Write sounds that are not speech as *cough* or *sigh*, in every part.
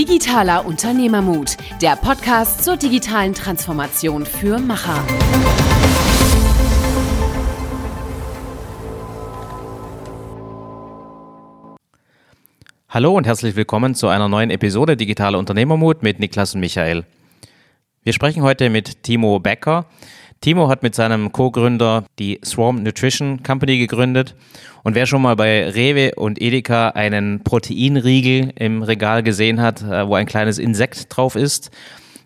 Digitaler Unternehmermut, der Podcast zur digitalen Transformation für Macher. Hallo und herzlich willkommen zu einer neuen Episode Digitaler Unternehmermut mit Niklas und Michael. Wir sprechen heute mit Timo Becker. Timo hat mit seinem Co-Gründer die Swarm Nutrition Company gegründet. Und wer schon mal bei Rewe und Edeka einen Proteinriegel im Regal gesehen hat, äh, wo ein kleines Insekt drauf ist,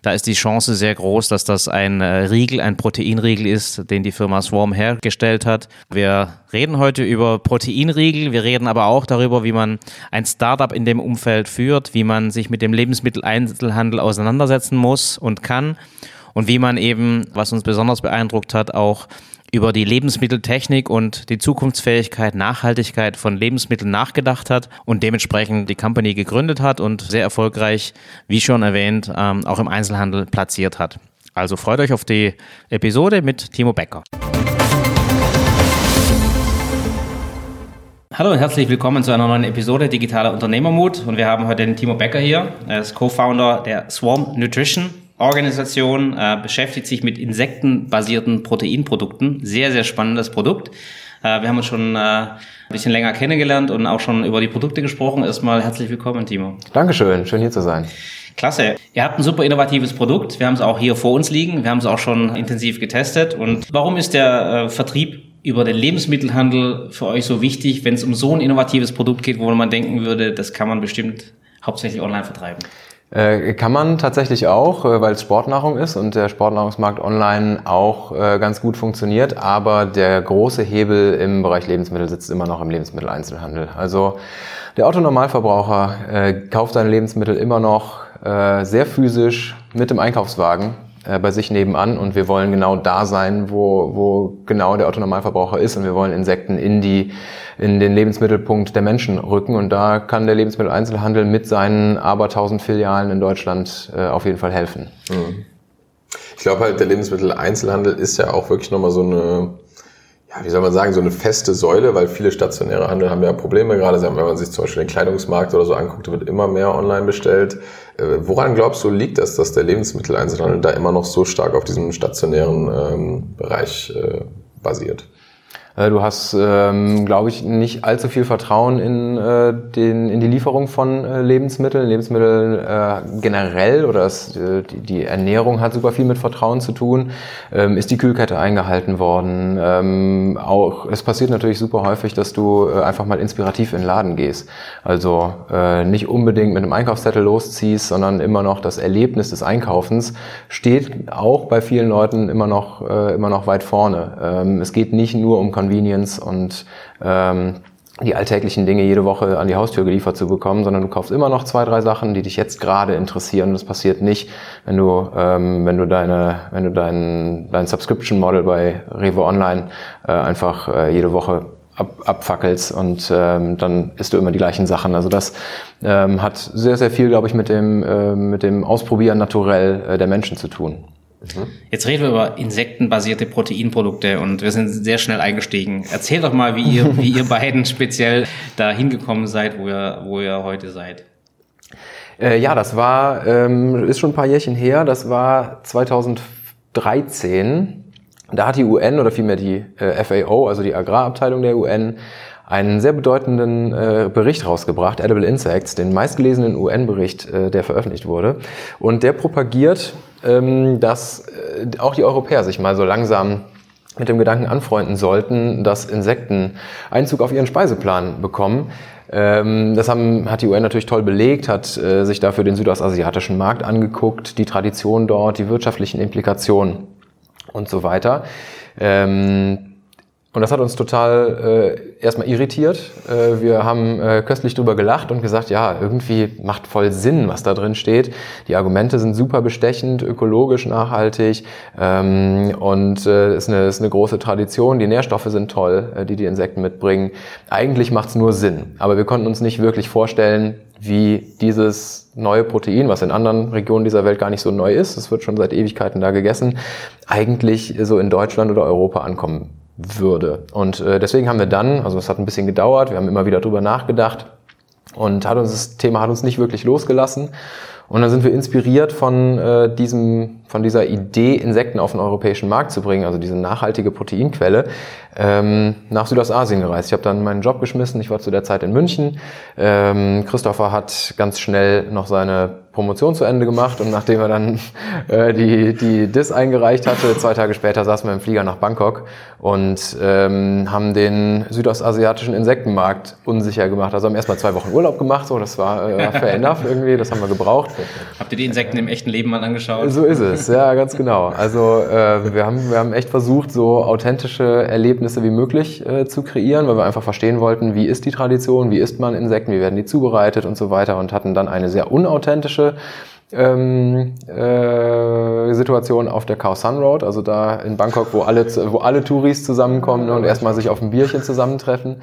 da ist die Chance sehr groß, dass das ein äh, Riegel, ein Proteinriegel ist, den die Firma Swarm hergestellt hat. Wir reden heute über Proteinriegel. Wir reden aber auch darüber, wie man ein Startup in dem Umfeld führt, wie man sich mit dem Lebensmitteleinzelhandel auseinandersetzen muss und kann und wie man eben, was uns besonders beeindruckt hat, auch über die Lebensmitteltechnik und die Zukunftsfähigkeit, Nachhaltigkeit von Lebensmitteln nachgedacht hat und dementsprechend die Company gegründet hat und sehr erfolgreich, wie schon erwähnt, ähm, auch im Einzelhandel platziert hat. Also freut euch auf die Episode mit Timo Becker. Hallo und herzlich willkommen zu einer neuen Episode Digitaler Unternehmermut. Und wir haben heute den Timo Becker hier. Er ist Co-Founder der Swarm Nutrition. Organisation äh, beschäftigt sich mit insektenbasierten Proteinprodukten. Sehr, sehr spannendes Produkt. Äh, wir haben uns schon äh, ein bisschen länger kennengelernt und auch schon über die Produkte gesprochen. Erstmal herzlich willkommen, Timo. Dankeschön, schön hier zu sein. Klasse. Ihr habt ein super innovatives Produkt. Wir haben es auch hier vor uns liegen. Wir haben es auch schon intensiv getestet. Und warum ist der äh, Vertrieb über den Lebensmittelhandel für euch so wichtig, wenn es um so ein innovatives Produkt geht, wo man denken würde, das kann man bestimmt hauptsächlich online vertreiben? Äh, kann man tatsächlich auch, äh, weil es Sportnahrung ist und der Sportnahrungsmarkt online auch äh, ganz gut funktioniert. Aber der große Hebel im Bereich Lebensmittel sitzt immer noch im Lebensmitteleinzelhandel. Also der Autonormalverbraucher kauft seine Lebensmittel immer noch sehr physisch mit dem Einkaufswagen äh, bei sich nebenan und wir wollen genau da sein, wo, wo genau der Autonormalverbraucher ist und wir wollen Insekten in die in den Lebensmittelpunkt der Menschen rücken und da kann der Lebensmitteleinzelhandel mit seinen aber tausend Filialen in Deutschland äh, auf jeden Fall helfen. Mhm. Ich glaube halt, der Lebensmitteleinzelhandel ist ja auch wirklich nochmal so eine ja, wie soll man sagen, so eine feste Säule, weil viele stationäre Handel haben ja Probleme. Gerade wenn man sich zum Beispiel den Kleidungsmarkt oder so anguckt, wird immer mehr online bestellt. Äh, woran glaubst du, liegt das, dass der Lebensmitteleinzelhandel da immer noch so stark auf diesem stationären ähm, Bereich äh, basiert? Äh, du hast, ähm, glaube ich, nicht allzu viel Vertrauen in, äh, den, in die Lieferung von äh, Lebensmitteln. Lebensmittel äh, generell oder das, äh, die, Ernährung hat super viel mit Vertrauen zu tun. Ähm, ist die Kühlkette eingehalten worden? Ähm, auch es passiert natürlich super häufig, dass du äh, einfach mal inspirativ in den Laden gehst. Also äh, nicht unbedingt mit einem Einkaufszettel losziehst, sondern immer noch das Erlebnis des Einkaufens steht auch bei vielen Leuten immer noch äh, immer noch weit vorne. Ähm, es geht nicht nur um Convenience und ähm, die alltäglichen Dinge jede Woche an die Haustür geliefert zu bekommen, sondern du kaufst immer noch zwei, drei Sachen, die dich jetzt gerade interessieren. Das passiert nicht, wenn du, ähm, wenn du deine, wenn du dein, dein Subscription Model bei Rewe Online äh, einfach äh, jede Woche ab, abfackelst und ähm, dann isst du immer die gleichen Sachen. Also das ähm, hat sehr, sehr viel, glaube ich, mit dem, äh, mit dem Ausprobieren naturell äh, der Menschen zu tun. Mhm. Jetzt reden wir über insektenbasierte Proteinprodukte und wir sind sehr schnell eingestiegen. Erzähl doch mal, wie ihr, *laughs* wie ihr beiden speziell da hingekommen seid, wo ihr, wo ihr heute seid. Äh, ja, das war, ähm, ist schon ein paar Jährchen her. Das war 2013. Da hat die UN oder vielmehr die äh, FAO, also die Agrarabteilung der UN, einen sehr bedeutenden äh, Bericht rausgebracht, Edible Insects, den meistgelesenen UN-Bericht, äh, der veröffentlicht wurde. Und der propagiert, ähm, dass äh, auch die Europäer sich mal so langsam mit dem Gedanken anfreunden sollten, dass Insekten Einzug auf ihren Speiseplan bekommen. Ähm, das haben, hat die UN natürlich toll belegt, hat äh, sich dafür den südostasiatischen Markt angeguckt, die Tradition dort, die wirtschaftlichen Implikationen und so weiter. Ähm, und das hat uns total äh, erstmal irritiert. Äh, wir haben äh, köstlich drüber gelacht und gesagt, ja, irgendwie macht voll Sinn, was da drin steht. Die Argumente sind super bestechend, ökologisch, nachhaltig ähm, und äh, ist, eine, ist eine große Tradition. Die Nährstoffe sind toll, äh, die die Insekten mitbringen. Eigentlich macht es nur Sinn, aber wir konnten uns nicht wirklich vorstellen, wie dieses neue Protein, was in anderen Regionen dieser Welt gar nicht so neu ist, es wird schon seit Ewigkeiten da gegessen, eigentlich so in Deutschland oder Europa ankommen würde. Und äh, deswegen haben wir dann, also es hat ein bisschen gedauert, wir haben immer wieder drüber nachgedacht, Und hat uns, das Thema hat uns nicht wirklich losgelassen. Und dann sind wir inspiriert von äh, diesem, von dieser Idee, Insekten auf den europäischen Markt zu bringen, also diese nachhaltige Proteinquelle, ähm, nach Südostasien gereist. Ich habe dann meinen Job geschmissen. Ich war zu der Zeit in München. Ähm, Christopher hat ganz schnell noch seine Promotion zu Ende gemacht und nachdem er dann *laughs* äh, die, die DIS eingereicht hatte, zwei Tage später saßen wir im Flieger nach Bangkok und ähm, haben den südostasiatischen Insektenmarkt unsicher gemacht. Also haben erstmal zwei Wochen Urlaub gemacht, so das war äh, fair enough irgendwie, das haben wir gebraucht. Habt ihr die Insekten im echten Leben mal angeschaut? So ist es, ja, ganz genau. Also äh, wir, haben, wir haben echt versucht, so authentische Erlebnisse wie möglich äh, zu kreieren, weil wir einfach verstehen wollten, wie ist die Tradition, wie isst man Insekten, wie werden die zubereitet und so weiter und hatten dann eine sehr unauthentische ähm, äh, Situation auf der Khao Sun Road, also da in Bangkok, wo alle, wo alle Touris zusammenkommen ne, und erstmal sich auf ein Bierchen zusammentreffen.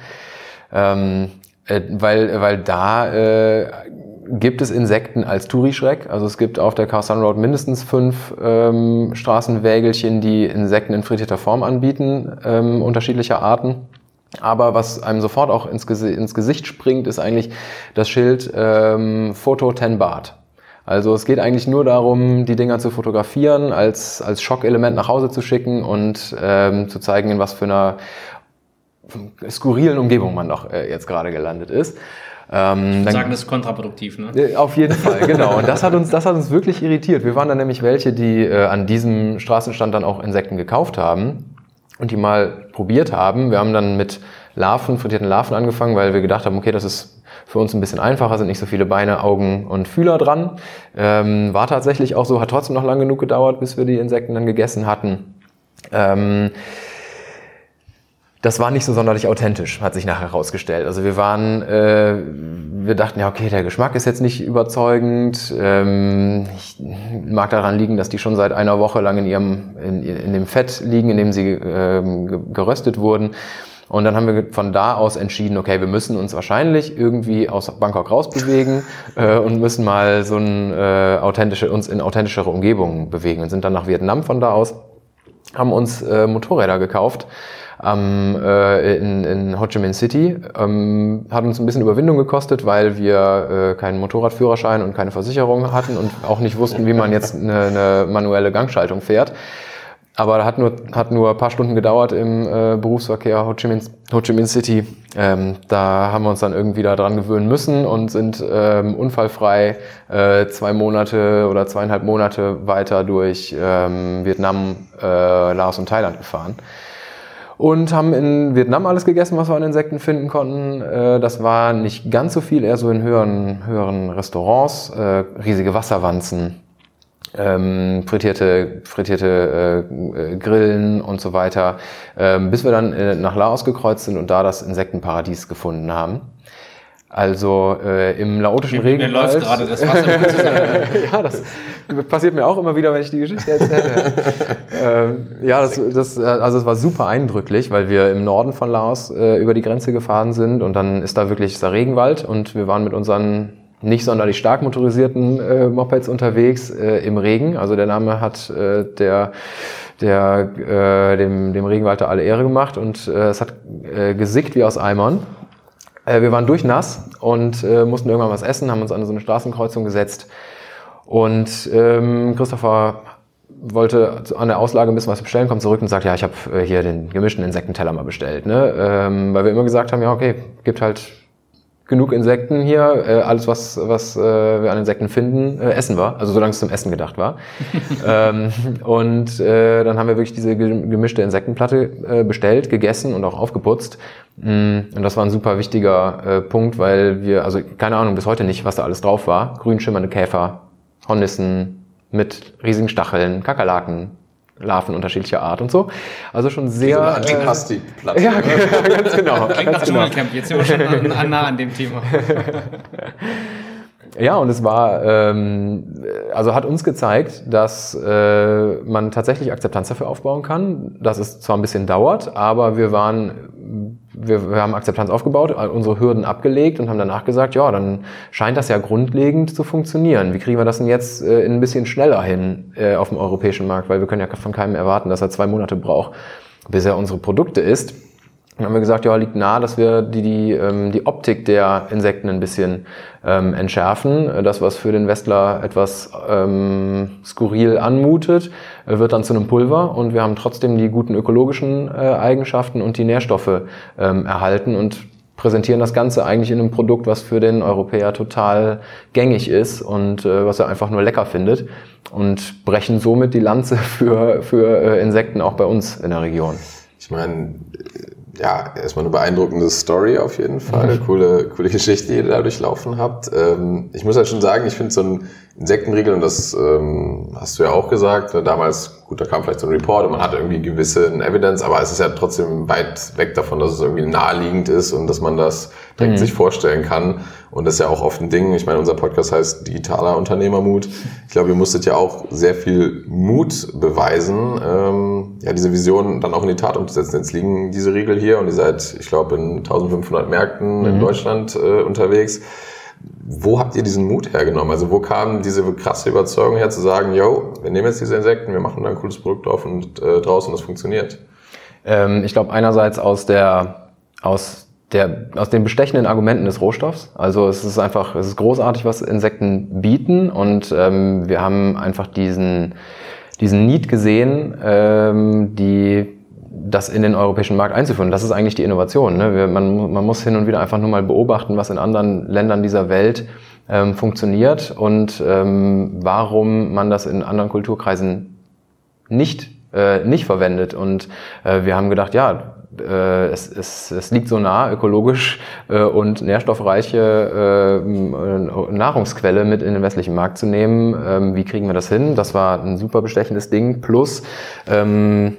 Ähm, äh, weil, weil da äh, gibt es Insekten als Tourischreck. Also es gibt auf der Sun Road mindestens fünf ähm, Straßenwägelchen, die Insekten in frittierter Form anbieten, ähm, unterschiedlicher Arten. Aber was einem sofort auch ins, ins Gesicht springt, ist eigentlich das Schild ähm, Foto 10 Baht. Also es geht eigentlich nur darum, die Dinger zu fotografieren, als, als Schockelement nach Hause zu schicken und ähm, zu zeigen, in was für einer skurrilen Umgebung man doch äh, jetzt gerade gelandet ist. Ähm, dann, sagen, das ist kontraproduktiv, ne? Auf jeden Fall, genau. Und das hat uns, das hat uns wirklich irritiert. Wir waren dann nämlich welche, die äh, an diesem Straßenstand dann auch Insekten gekauft haben und die mal probiert haben. Wir haben dann mit Larven, frittierten Larven angefangen, weil wir gedacht haben, okay, das ist für uns ein bisschen einfacher, sind nicht so viele Beine, Augen und Fühler dran. Ähm, war tatsächlich auch so, hat trotzdem noch lang genug gedauert, bis wir die Insekten dann gegessen hatten. Ähm, das war nicht so sonderlich authentisch, hat sich nachher herausgestellt. Also wir waren, äh, wir dachten ja, okay, der Geschmack ist jetzt nicht überzeugend. Ähm, ich, mag daran liegen, dass die schon seit einer Woche lang in ihrem, in, in dem Fett liegen, in dem sie äh, geröstet wurden. Und dann haben wir von da aus entschieden, okay, wir müssen uns wahrscheinlich irgendwie aus Bangkok rausbewegen *laughs* äh, und müssen mal so ein, äh, authentische, uns in authentischere Umgebungen bewegen und sind dann nach Vietnam von da aus, haben uns äh, Motorräder gekauft ähm, äh, in, in Ho Chi Minh City. Ähm, hat uns ein bisschen Überwindung gekostet, weil wir äh, keinen Motorradführerschein und keine Versicherung hatten und auch nicht wussten, wie man jetzt eine, eine manuelle Gangschaltung fährt. Aber hat nur, hat nur ein paar Stunden gedauert im äh, Berufsverkehr Ho Chi Minh, Ho Chi Minh City. Ähm, da haben wir uns dann irgendwie daran gewöhnen müssen und sind ähm, unfallfrei äh, zwei Monate oder zweieinhalb Monate weiter durch ähm, Vietnam, äh, Laos und Thailand gefahren. Und haben in Vietnam alles gegessen, was wir an Insekten finden konnten. Äh, das war nicht ganz so viel, eher so in höheren, höheren Restaurants, äh, riesige Wasserwanzen, ähm, frittierte, frittierte äh, Grillen und so weiter, ähm, bis wir dann äh, nach Laos gekreuzt sind und da das Insektenparadies gefunden haben. Also äh, im laotischen Wie, Regenwald. Mir läuft gerade das Wasser. *laughs* ja, das passiert mir auch immer wieder, wenn ich die Geschichte erzähle. ähm, ja, das, das, also es war super eindrücklich, weil wir im Norden von Laos äh, über die Grenze gefahren sind und dann ist da wirklich der Regenwald und wir waren mit unseren nicht sonderlich stark motorisierten äh, Mopeds unterwegs äh, im Regen. Also der Name hat äh, der, der äh, dem, dem Regenwalter alle Ehre gemacht und äh, es hat äh, gesickt wie aus Eimern. Äh, wir waren durchnass und äh, mussten irgendwann was essen, haben uns an so eine Straßenkreuzung gesetzt und ähm, Christopher wollte an der Auslage ein bisschen was bestellen, kommt zurück und sagt, ja, ich habe äh, hier den gemischten Insektenteller mal bestellt. Ne? Ähm, weil wir immer gesagt haben, ja, okay, gibt halt genug Insekten hier. Äh, alles, was, was äh, wir an Insekten finden, äh, essen wir. Also solange es zum Essen gedacht war. *laughs* ähm, und äh, dann haben wir wirklich diese gemischte Insektenplatte äh, bestellt, gegessen und auch aufgeputzt. Mm, und das war ein super wichtiger äh, Punkt, weil wir, also keine Ahnung bis heute nicht, was da alles drauf war. Grün schimmernde Käfer, Hornissen mit riesigen Stacheln, Kakerlaken, Larven unterschiedlicher Art und so. Also schon sehr. So Antipasti-Platte. Ja, *laughs* ganz genau. Klingt ganz genau. Dschungelcamp, jetzt sind wir schon nah an dem Thema. *laughs* Ja, und es war, ähm, also hat uns gezeigt, dass äh, man tatsächlich Akzeptanz dafür aufbauen kann, dass es zwar ein bisschen dauert, aber wir waren, wir, wir haben Akzeptanz aufgebaut, unsere Hürden abgelegt und haben danach gesagt, ja, dann scheint das ja grundlegend zu funktionieren. Wie kriegen wir das denn jetzt äh, ein bisschen schneller hin äh, auf dem europäischen Markt? Weil wir können ja von keinem erwarten, dass er zwei Monate braucht, bis er unsere Produkte isst. Dann haben wir gesagt, ja, liegt nahe, dass wir die, die, ähm, die Optik der Insekten ein bisschen ähm, entschärfen. Das, was für den Westler etwas ähm, skurril anmutet, äh, wird dann zu einem Pulver und wir haben trotzdem die guten ökologischen äh, Eigenschaften und die Nährstoffe ähm, erhalten und präsentieren das Ganze eigentlich in einem Produkt, was für den Europäer total gängig ist und äh, was er einfach nur lecker findet und brechen somit die Lanze *laughs* für, für äh, Insekten auch bei uns in der Region. Ich meine, ja, erstmal eine beeindruckende Story auf jeden Fall. Mhm. Coole, coole Geschichte, die ihr da durchlaufen habt. Ähm, ich muss halt schon sagen, ich finde so ein Insektenriegel, und das ähm, hast du ja auch gesagt, ne, damals, gut, da kam vielleicht so ein Report und man hatte irgendwie gewisse Evidence, aber es ist ja trotzdem weit weg davon, dass es irgendwie naheliegend ist und dass man das direkt mhm. sich vorstellen kann. Und das ist ja auch oft ein Ding. Ich meine, unser Podcast heißt digitaler Unternehmermut. Ich glaube, ihr musstet ja auch sehr viel Mut beweisen, ähm, ja, diese Vision dann auch in die Tat umzusetzen. Jetzt liegen diese Riegel hier und ihr seid, ich glaube, in 1500 Märkten mhm. in Deutschland äh, unterwegs. Wo habt ihr diesen Mut hergenommen? Also wo kam diese krasse Überzeugung her zu sagen, yo, wir nehmen jetzt diese Insekten, wir machen da ein cooles Produkt drauf und äh, draußen das funktioniert? Ähm, ich glaube einerseits aus der aus der aus den bestechenden Argumenten des Rohstoffs. Also es ist einfach, es ist großartig, was Insekten bieten und ähm, wir haben einfach diesen diesen Need gesehen, ähm, die das in den europäischen Markt einzuführen. Das ist eigentlich die Innovation. Ne? Wir, man, man muss hin und wieder einfach nur mal beobachten, was in anderen Ländern dieser Welt ähm, funktioniert und ähm, warum man das in anderen Kulturkreisen nicht, äh, nicht verwendet. Und äh, wir haben gedacht, ja, äh, es, es, es liegt so nah, ökologisch äh, und nährstoffreiche äh, Nahrungsquelle mit in den westlichen Markt zu nehmen. Ähm, wie kriegen wir das hin? Das war ein super bestechendes Ding. Plus ähm,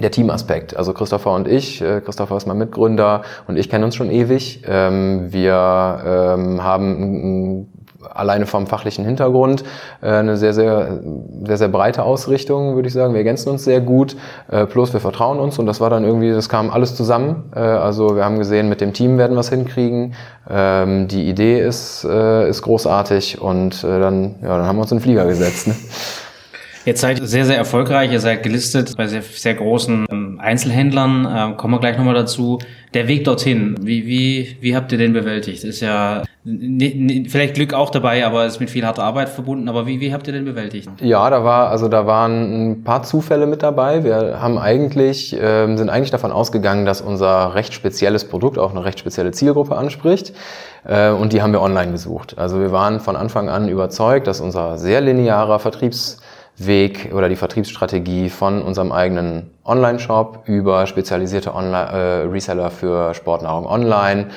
der Teamaspekt. Also Christopher und ich, äh, Christopher ist mein Mitgründer und ich kennen uns schon ewig. Ähm, wir ähm, haben alleine vom fachlichen Hintergrund äh, eine sehr, sehr, sehr, sehr breite Ausrichtung, würde ich sagen. Wir ergänzen uns sehr gut, äh, plus wir vertrauen uns und das war dann irgendwie, das kam alles zusammen. Also wir haben gesehen, mit dem Team werden wir es hinkriegen. Ähm, die Idee ist, ist großartig und dann, ja, dann haben wir uns in den Flieger gesetzt. Ne? Ihr seid sehr, sehr erfolgreich. Ihr seid gelistet bei sehr, sehr großen ähm, Einzelhändlern. Ähm, kommen wir gleich nochmal dazu. Der Weg dorthin, wie, wie, wie habt ihr den bewältigt? Ist ja vielleicht Glück auch dabei, aber ist mit viel harter Arbeit verbunden. Aber wie, wie habt ihr den bewältigt? Ja, da war, also da waren ein paar Zufälle mit dabei. Wir haben eigentlich, ähm, sind eigentlich davon ausgegangen, dass unser recht spezielles Produkt auch eine recht spezielle Zielgruppe anspricht. Äh, und die haben wir online gesucht. Also wir waren von Anfang an überzeugt, dass unser sehr linearer Vertriebs Weg oder die Vertriebsstrategie von unserem eigenen Online-Shop über spezialisierte Online äh, Reseller für Sportnahrung online,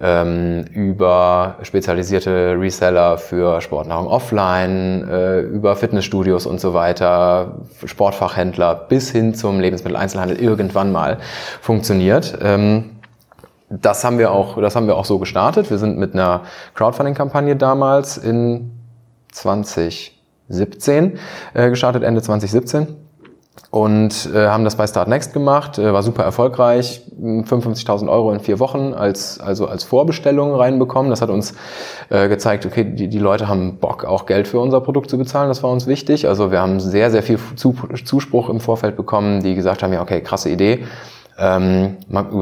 ähm, über spezialisierte Reseller für Sportnahrung offline, äh, über Fitnessstudios und so weiter, Sportfachhändler bis hin zum Lebensmitteleinzelhandel irgendwann mal funktioniert. Ähm, das haben wir auch, das haben wir auch so gestartet. Wir sind mit einer Crowdfunding-Kampagne damals in 20 2017 äh, gestartet, Ende 2017 und äh, haben das bei Start Next gemacht, äh, war super erfolgreich, 55.000 Euro in vier Wochen als also als Vorbestellung reinbekommen. Das hat uns äh, gezeigt, okay, die, die Leute haben Bock, auch Geld für unser Produkt zu bezahlen. Das war uns wichtig. Also wir haben sehr sehr viel Zuspruch im Vorfeld bekommen, die gesagt haben, ja okay, krasse Idee ähm,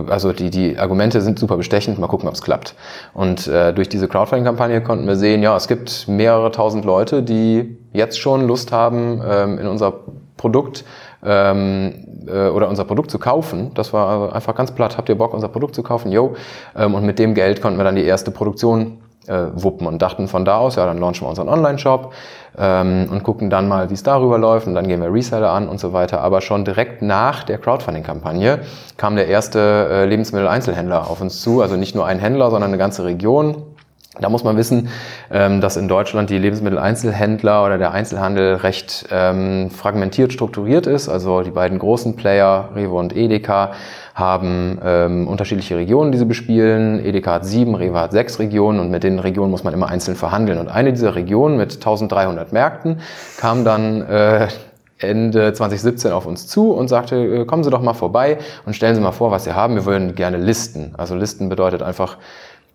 also die, die Argumente sind super bestechend, mal gucken, ob es klappt. Und äh, durch diese Crowdfunding-Kampagne konnten wir sehen, ja, es gibt mehrere tausend Leute, die jetzt schon Lust haben, ähm, in unser Produkt ähm, äh, oder unser Produkt zu kaufen. Das war einfach ganz platt. Habt ihr Bock, unser Produkt zu kaufen? Jo. Ähm, und mit dem Geld konnten wir dann die erste Produktion äh, wuppen und dachten von da aus, ja, dann launchen wir unseren Online-Shop ähm, und gucken dann mal, wie es darüber läuft und dann gehen wir Reseller an und so weiter. Aber schon direkt nach der Crowdfunding-Kampagne kam der erste äh, Lebensmitteleinzelhändler auf uns zu, also nicht nur ein Händler, sondern eine ganze Region. Da muss man wissen, ähm, dass in Deutschland die Lebensmitteleinzelhändler oder der Einzelhandel recht ähm, fragmentiert strukturiert ist. Also die beiden großen Player, Rewe und Edeka, haben ähm, unterschiedliche Regionen, die sie bespielen. Edeka hat sieben, Rewe hat sechs Regionen und mit den Regionen muss man immer einzeln verhandeln. Und eine dieser Regionen mit 1300 Märkten kam dann äh, Ende 2017 auf uns zu und sagte, äh, kommen Sie doch mal vorbei und stellen Sie mal vor, was Sie haben. Wir würden gerne listen. Also listen bedeutet einfach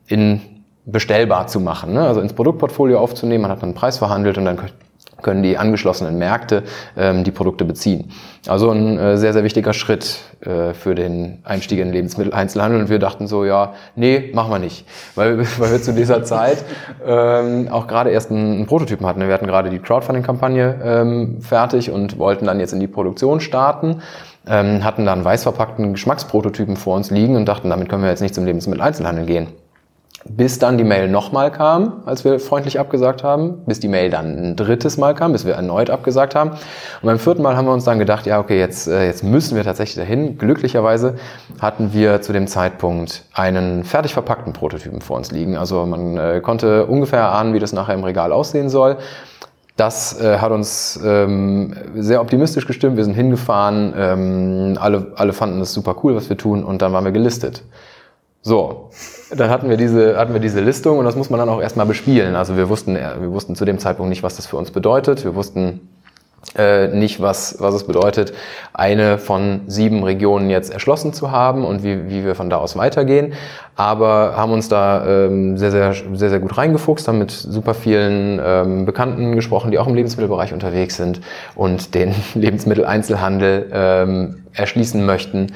in bestellbar zu machen, ne? also ins Produktportfolio aufzunehmen. Man hat einen Preis verhandelt und dann können die angeschlossenen Märkte ähm, die Produkte beziehen. Also ein äh, sehr, sehr wichtiger Schritt äh, für den Einstieg in den Lebensmitteleinzelhandel. Und wir dachten so, ja, nee, machen wir nicht. Weil, *laughs* weil wir zu dieser Zeit ähm, auch gerade erst einen, einen Prototypen hatten. Wir hatten gerade die Crowdfunding-Kampagne ähm, fertig und wollten dann jetzt in die Produktion starten. Ähm, hatten dann weiß verpackten Geschmacksprototypen vor uns liegen und dachten, damit können wir jetzt nicht zum Lebensmitteleinzelhandel gehen bis dann die Mail nochmal kam, als wir freundlich abgesagt haben, bis die Mail dann ein drittes Mal kam, bis wir erneut abgesagt haben. Und beim vierten Mal haben wir uns dann gedacht, ja, okay, jetzt, äh, jetzt müssen wir tatsächlich dahin. Glücklicherweise hatten wir zu dem Zeitpunkt einen fertig verpackten Prototypen vor uns liegen. Also man äh, konnte ungefähr erahnen, wie das nachher im Regal aussehen soll. Das äh, hat uns ähm, sehr optimistisch gestimmt. Wir sind hingefahren, ähm, alle, alle fanden es super cool, was wir tun und dann waren wir gelistet. So, dann hatten wir diese, hatten wir diese Listung und das muss man dann auch erstmal bespielen. Also wir wussten, wir wussten zu dem Zeitpunkt nicht, was das für uns bedeutet. Wir wussten äh, nicht, was, was es bedeutet, eine von sieben Regionen jetzt erschlossen zu haben und wie, wie wir von da aus weitergehen. Aber haben uns da ähm, sehr, sehr, sehr, sehr gut reingefuchst, haben mit super vielen ähm, Bekannten gesprochen, die auch im Lebensmittelbereich unterwegs sind und den *laughs* Lebensmitteleinzelhandel ähm, erschließen möchten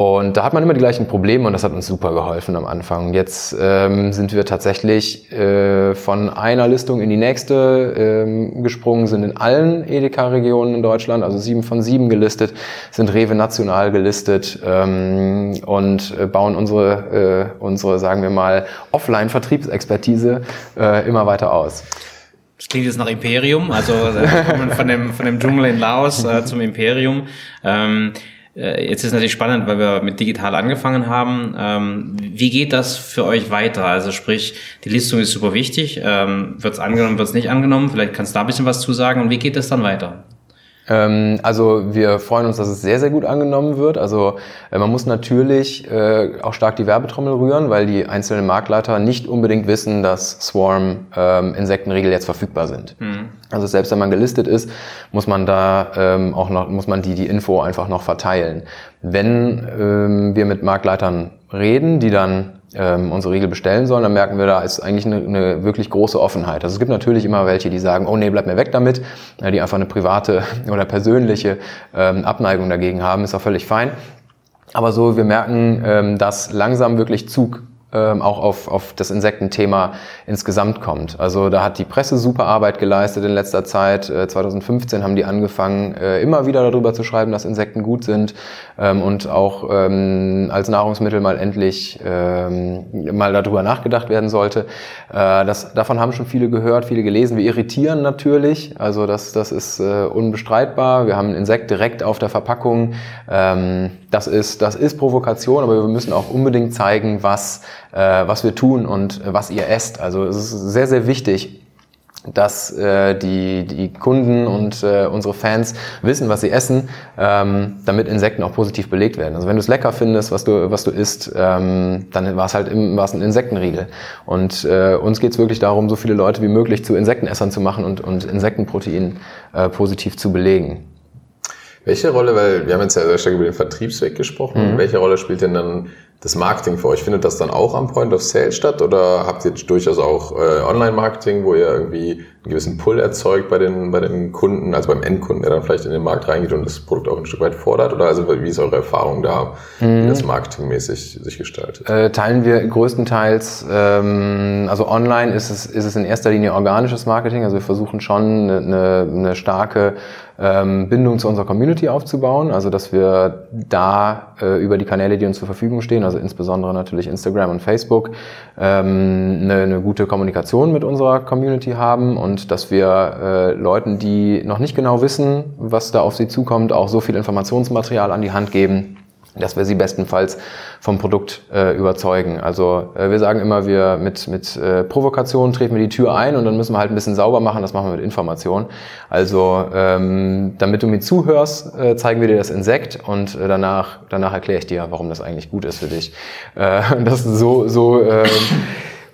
und da hat man immer die gleichen Probleme und das hat uns super geholfen am Anfang. Jetzt ähm, sind wir tatsächlich äh, von einer Listung in die nächste ähm, gesprungen, sind in allen Edeka-Regionen in Deutschland, also sieben von sieben gelistet, sind Rewe national gelistet ähm, und äh, bauen unsere, äh, unsere, sagen wir mal, Offline-Vertriebsexpertise äh, immer weiter aus. Das klingt jetzt nach Imperium, also äh, von dem, von dem Dschungel in Laos äh, zum Imperium. Ähm, äh, jetzt ist natürlich spannend, weil wir mit digital angefangen haben. Ähm, wie geht das für euch weiter? Also sprich, die Listung ist super wichtig. Ähm, wird es angenommen, wird es nicht angenommen? Vielleicht kannst du da ein bisschen was zu sagen. Und wie geht es dann weiter? Ähm, also wir freuen uns, dass es sehr, sehr gut angenommen wird. Also äh, man muss natürlich äh, auch stark die Werbetrommel rühren, weil die einzelnen Marktleiter nicht unbedingt wissen, dass Swarm ähm, jetzt verfügbar sind. Mhm. Also selbst wenn man gelistet ist, muss man da ähm, auch noch, muss man die, die Info einfach noch verteilen. Wenn wir mit Marktleitern reden, die dann ähm, unsere Riegel bestellen sollen, dann merken wir, da ist eigentlich eine, eine wirklich große Offenheit. Also es gibt natürlich immer welche, die sagen, oh nee, bleib mir weg damit, die einfach eine private *laughs* oder persönliche ähm, Abneigung dagegen haben, ist auch völlig fein. Aber so, wir merken, ähm, dass langsam wirklich Zug ähm, auch auf, auf das Insektenthema insgesamt kommt. Also da hat die Presse super Arbeit geleistet in letzter Zeit. Äh, 2015 haben die angefangen, äh, immer wieder darüber zu schreiben, dass Insekten gut sind ähm, und auch ähm, als Nahrungsmittel mal endlich ähm, mal darüber nachgedacht werden sollte. Äh, das, davon haben schon viele gehört, viele gelesen. Wir irritieren natürlich, also das, das ist äh, unbestreitbar. Wir haben ein Insekt direkt auf der Verpackung. Ähm, das, ist, das ist Provokation, aber wir müssen auch unbedingt zeigen, was äh, was wir tun und äh, was ihr esst. Also es ist sehr, sehr wichtig, dass äh, die, die Kunden und äh, unsere Fans wissen, was sie essen, ähm, damit Insekten auch positiv belegt werden. Also wenn du es lecker findest, was du, was du isst, ähm, dann war es halt im, war's ein Insektenriegel. Und äh, uns geht es wirklich darum, so viele Leute wie möglich zu Insektenessern zu machen und, und Insektenprotein äh, positiv zu belegen. Welche Rolle, weil wir haben jetzt ja sehr stark über den Vertriebsweg gesprochen, mhm. welche Rolle spielt denn dann das Marketing für euch? Findet das dann auch am Point of Sale statt oder habt ihr durchaus auch äh, Online-Marketing, wo ihr irgendwie einen gewissen Pull erzeugt bei den, bei den Kunden, also beim Endkunden, der dann vielleicht in den Markt reingeht und das Produkt auch ein Stück weit fordert? Oder also wie ist eure Erfahrung da, mhm. wie das marketingmäßig sich gestaltet? Äh, teilen wir größtenteils, ähm, also online ist es, ist es in erster Linie organisches Marketing, also wir versuchen schon eine, eine starke ähm, Bindung zu unserer Community aufzubauen, also dass wir da äh, über die Kanäle, die uns zur Verfügung stehen, also insbesondere natürlich Instagram und Facebook, ähm, eine, eine gute Kommunikation mit unserer Community haben und dass wir äh, Leuten, die noch nicht genau wissen, was da auf sie zukommt, auch so viel Informationsmaterial an die Hand geben, dass wir sie bestenfalls vom Produkt äh, überzeugen. Also äh, wir sagen immer, wir mit, mit äh, Provokation treten wir die Tür ein und dann müssen wir halt ein bisschen sauber machen, das machen wir mit Information. Also ähm, damit du mir zuhörst, äh, zeigen wir dir das Insekt und äh, danach, danach erkläre ich dir, warum das eigentlich gut ist für dich. Äh, *laughs* das so so äh,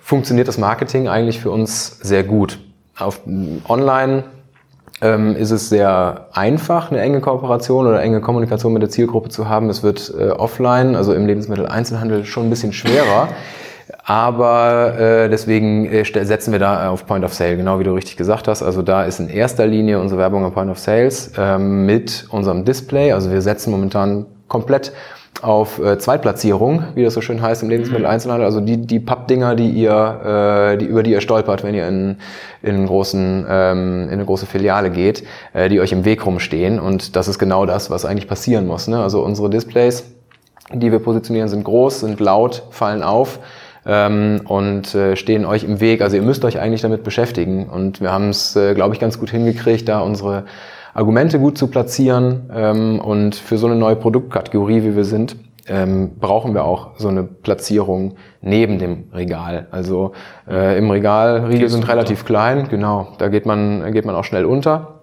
funktioniert das Marketing eigentlich für uns sehr gut. Auf online ähm, ist es sehr einfach, eine enge Kooperation oder enge Kommunikation mit der Zielgruppe zu haben. Es wird äh, offline, also im Lebensmitteleinzelhandel, schon ein bisschen schwerer. Aber äh, deswegen äh, setzen wir da auf Point of Sale, genau wie du richtig gesagt hast. Also da ist in erster Linie unsere Werbung am Point of Sales ähm, mit unserem Display. Also wir setzen momentan komplett auf äh, Zweitplatzierung, wie das so schön heißt im Lebensmitteleinzelhandel. Also die, die Pappdinger, die ihr, äh, die, über die ihr stolpert, wenn ihr in, in, großen, ähm, in eine große Filiale geht, äh, die euch im Weg rumstehen. Und das ist genau das, was eigentlich passieren muss. Ne? Also unsere Displays, die wir positionieren, sind groß, sind laut, fallen auf ähm, und äh, stehen euch im Weg. Also ihr müsst euch eigentlich damit beschäftigen. Und wir haben es, äh, glaube ich, ganz gut hingekriegt, da unsere Argumente gut zu platzieren. Ähm, und für so eine neue Produktkategorie, wie wir sind, ähm, brauchen wir auch so eine Platzierung neben dem Regal. Also äh, im Regal Riegel sind relativ klein, genau. Da geht man geht man auch schnell unter.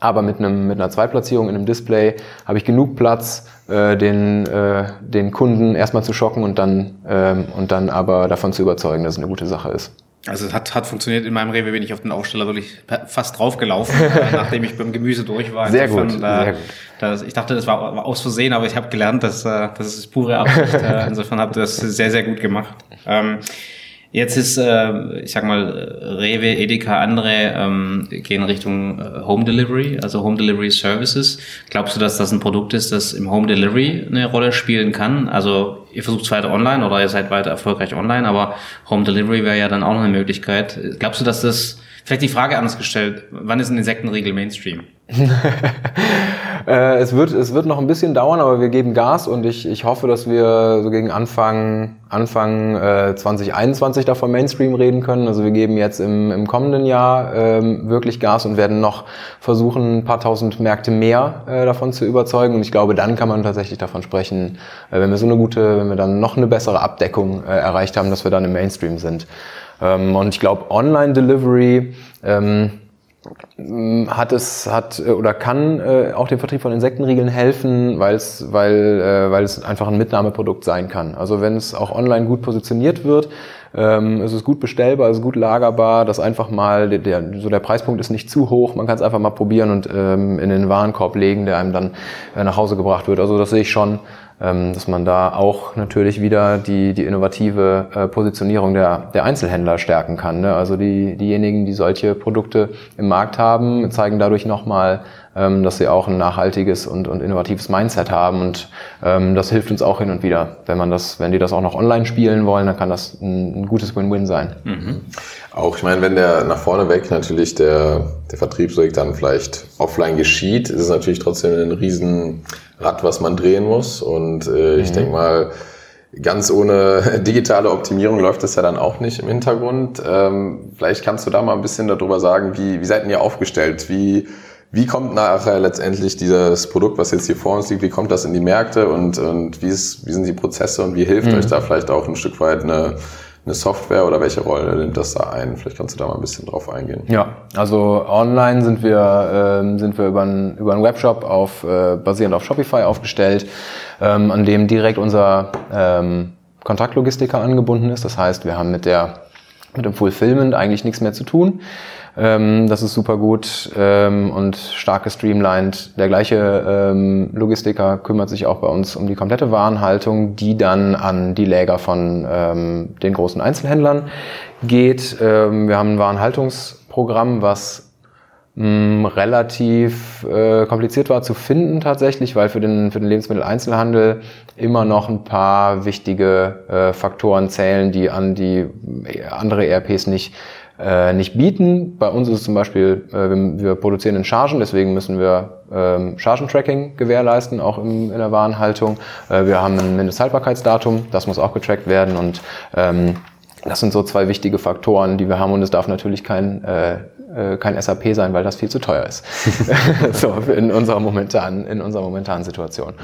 Aber mit einem mit einer Zweitplatzierung in einem Display habe ich genug Platz, äh, den äh, den Kunden erstmal zu schocken und dann ähm, und dann aber davon zu überzeugen, dass es eine gute Sache ist. Also es hat, hat funktioniert. In meinem Rewe bin ich auf den Aufsteller wirklich fast draufgelaufen, *laughs* nachdem ich beim Gemüse durch war. Sehr gut, da, sehr gut. Das, ich dachte, das war, war aus Versehen, aber ich habe gelernt, dass äh, das ist pure Absicht. Äh, *laughs* insofern habt ihr das sehr, sehr gut gemacht. Ähm, Jetzt ist, äh, ich sag mal, Rewe, Edeka, andere ähm, gehen Richtung äh, Home Delivery, also Home Delivery Services. Glaubst du, dass das ein Produkt ist, das im Home Delivery eine Rolle spielen kann? Also ihr versucht es weiter online oder ihr seid weiter erfolgreich online, aber Home Delivery wäre ja dann auch noch eine Möglichkeit. Glaubst du, dass das, vielleicht die Frage anders gestellt, wann ist ein Insektenriegel Mainstream? *laughs* äh, es, wird, es wird noch ein bisschen dauern, aber wir geben Gas und ich, ich hoffe, dass wir so gegen Anfang, Anfang äh, 2021 davon Mainstream reden können. Also wir geben jetzt im, im kommenden Jahr ähm, wirklich Gas und werden noch versuchen, ein paar tausend Märkte mehr äh, davon zu überzeugen. Und ich glaube, dann kann man tatsächlich davon sprechen, äh, wenn wir so eine gute, wenn wir dann noch eine bessere Abdeckung äh, erreicht haben, dass wir dann im Mainstream sind. Ähm, und ich glaube, Online-Delivery, ähm, hat es hat äh, oder kann äh, auch dem Vertrieb von Insektenriegeln helfen, weil es weil äh, weil es einfach ein Mitnahmeprodukt sein kann. Also wenn es auch online gut positioniert wird, ähm, es ist gut bestellbar, es ist gut lagerbar, das einfach mal der, der so der Preispunkt ist nicht zu hoch, man kann es einfach mal probieren und ähm, in den Warenkorb legen, der einem dann äh, nach Hause gebracht wird. Also das sehe ich schon dass man da auch natürlich wieder die, die innovative äh, Positionierung der, der Einzelhändler stärken kann. Ne? Also die, diejenigen, die solche Produkte im Markt haben, zeigen dadurch nochmal, ähm, dass sie auch ein nachhaltiges und, und innovatives Mindset haben. Und ähm, das hilft uns auch hin und wieder. Wenn man das, wenn die das auch noch online spielen wollen, dann kann das ein, ein gutes Win-Win sein. Mhm. Auch, ich meine, wenn der nach vorne weg natürlich der, der Vertriebsweg dann vielleicht offline geschieht, ist es natürlich trotzdem ein riesen Rad, was man drehen muss. Und äh, ich mhm. denke mal, ganz ohne *laughs* digitale Optimierung läuft das ja dann auch nicht im Hintergrund. Ähm, vielleicht kannst du da mal ein bisschen darüber sagen, wie, wie seid ihr aufgestellt? Wie, wie kommt nachher letztendlich dieses Produkt, was jetzt hier vor uns liegt, wie kommt das in die Märkte und, und wie, ist, wie sind die Prozesse und wie hilft mhm. euch da vielleicht auch ein Stück weit eine eine Software oder welche Rolle nimmt das da ein? Vielleicht kannst du da mal ein bisschen drauf eingehen. Ja, also online sind wir, ähm, sind wir über einen, über einen Webshop auf, äh, basierend auf Shopify aufgestellt, ähm, an dem direkt unser ähm, Kontaktlogistiker angebunden ist. Das heißt, wir haben mit der mit dem Fulfillment eigentlich nichts mehr zu tun. Ähm, das ist super gut ähm, und stark gestreamlined. Der gleiche ähm, Logistiker kümmert sich auch bei uns um die komplette Warenhaltung, die dann an die Läger von ähm, den großen Einzelhändlern geht. Ähm, wir haben ein Warenhaltungsprogramm, was mh, relativ äh, kompliziert war zu finden tatsächlich, weil für den, für den Lebensmitteleinzelhandel immer noch ein paar wichtige äh, Faktoren zählen, die an die andere ERPs nicht äh, nicht bieten. Bei uns ist es zum Beispiel, äh, wir, wir, produzieren in Chargen, deswegen müssen wir ähm, Chargentracking gewährleisten, auch im, in der Warenhaltung. Äh, wir haben ein Mindesthaltbarkeitsdatum, das muss auch getrackt werden und ähm, das sind so zwei wichtige Faktoren, die wir haben und es darf natürlich kein äh, äh kein SAP sein, weil das viel zu teuer ist. *laughs* *laughs* so in unserer momentanen in unserer momentanen Situation.